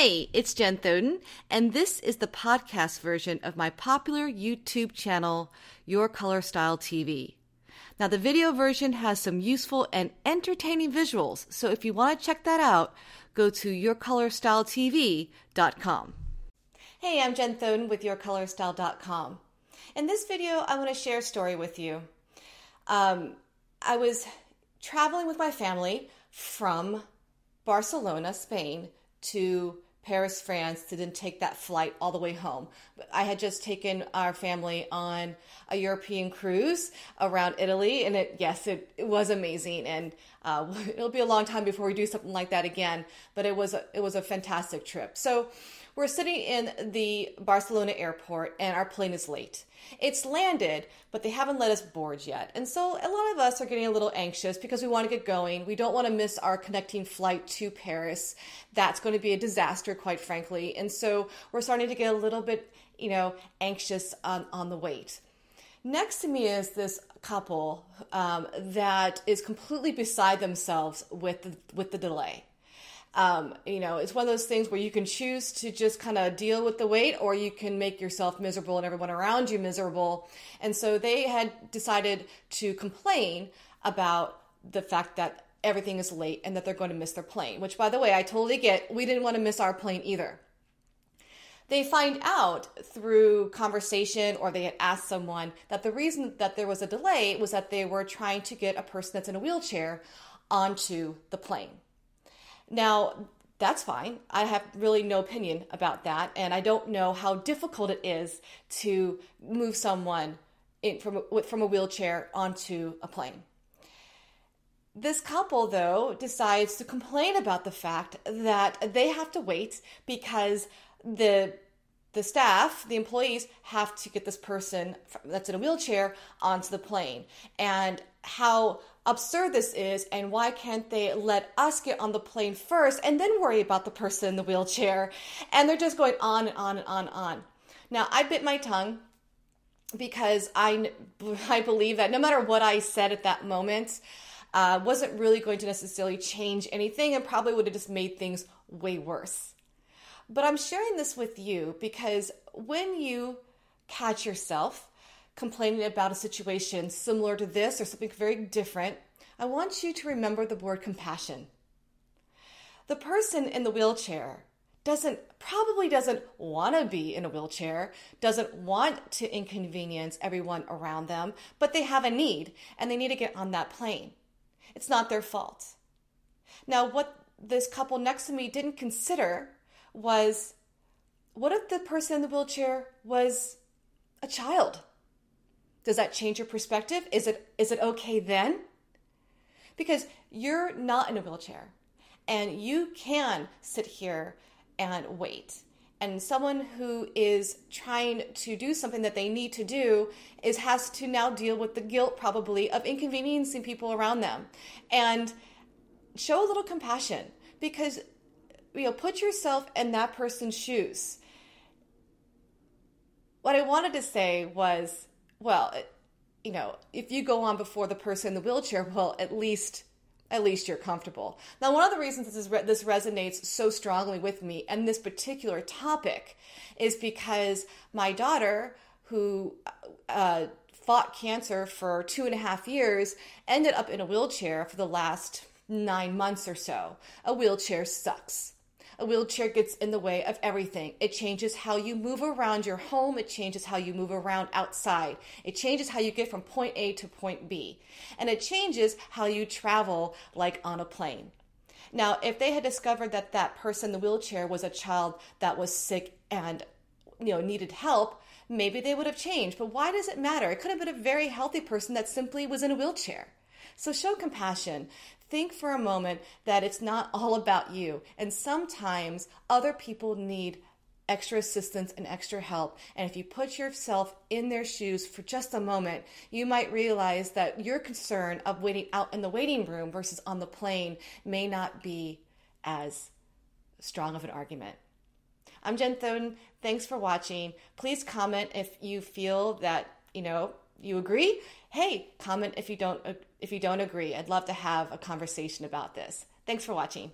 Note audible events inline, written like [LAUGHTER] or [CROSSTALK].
Hey, it's Jen Thoden, and this is the podcast version of my popular YouTube channel, Your Color Style TV. Now, the video version has some useful and entertaining visuals, so if you want to check that out, go to yourcolorstyletv.com. Hey, I'm Jen Thoden with yourcolorstyle.com. In this video, I want to share a story with you. Um, I was traveling with my family from Barcelona, Spain, to Paris, France then take that flight all the way home. I had just taken our family on a European cruise around Italy, and it yes, it, it was amazing, and uh, [LAUGHS] it'll be a long time before we do something like that again. But it was a, it was a fantastic trip. So we're sitting in the Barcelona airport, and our plane is late. It's landed, but they haven't let us board yet. And so a lot of us are getting a little anxious because we want to get going. We don't want to miss our connecting flight to Paris. That's going to be a disaster, quite frankly. And so we're starting to get a little bit, you know, anxious on, on the wait. Next to me is this couple um, that is completely beside themselves with the, with the delay. Um, you know, it's one of those things where you can choose to just kind of deal with the wait or you can make yourself miserable and everyone around you miserable. And so they had decided to complain about the fact that everything is late and that they're going to miss their plane, which, by the way, I totally get. We didn't want to miss our plane either. They find out through conversation or they had asked someone that the reason that there was a delay was that they were trying to get a person that's in a wheelchair onto the plane. Now, that's fine. I have really no opinion about that. And I don't know how difficult it is to move someone from, from a wheelchair onto a plane. This couple, though, decides to complain about the fact that they have to wait because the the staff, the employees, have to get this person that's in a wheelchair onto the plane. And how absurd this is and why can't they let us get on the plane first and then worry about the person in the wheelchair? And they're just going on and on and on and on. Now i bit my tongue because i [LAUGHS] i believe that no matter what i said at that moment uh, wasn't really going to necessarily change anything and probably would have just made things way worse. But i'm sharing this with you because when you catch yourself complaining about a situation similar to this or something very different, I want you to remember the word compassion. The person in the wheelchair doesn't probably doesn't want to be in a wheelchair, doesn't want to inconvenience everyone around them, but they have a need and they need to get on that plane. It's not their fault. Now, what this couple next to me didn't consider was what if the person in the wheelchair was a child? Does that change your perspective? Is it is it okay then? Because you're not in a wheelchair and you can sit here and wait. And someone who is trying to do something that they need to do is has to now deal with the guilt probably of inconveniencing people around them. And show a little compassion because you know put yourself in that person's shoes. What I wanted to say was well, you know, if you go on before the person in the wheelchair, well, at least at least you're comfortable. Now, one of the reasons this, is, this resonates so strongly with me and this particular topic is because my daughter, who uh, fought cancer for two and a half years, ended up in a wheelchair for the last nine months or so. A wheelchair sucks. A wheelchair gets in the way of everything. It changes how you move around your home. It changes how you move around outside. It changes how you get from point A to point B. And it changes how you travel like on a plane. Now, if they had discovered that that person in the wheelchair was a child that was sick and you know needed help, maybe they would have changed. But why does it matter? It could have been a very healthy person that simply was in a wheelchair. So show compassion think for a moment that it's not all about you. And sometimes other people need extra assistance and extra help. And if you put yourself in their shoes for just a moment, you might realize that your concern of waiting out in the waiting room versus on the plane may not be as strong of an argument. I'm Jen Thoden. Thanks for watching. Please comment if you feel that, you know, you agree. Hey, comment if you don't if you don't agree. I'd love to have a conversation about this. Thanks for watching.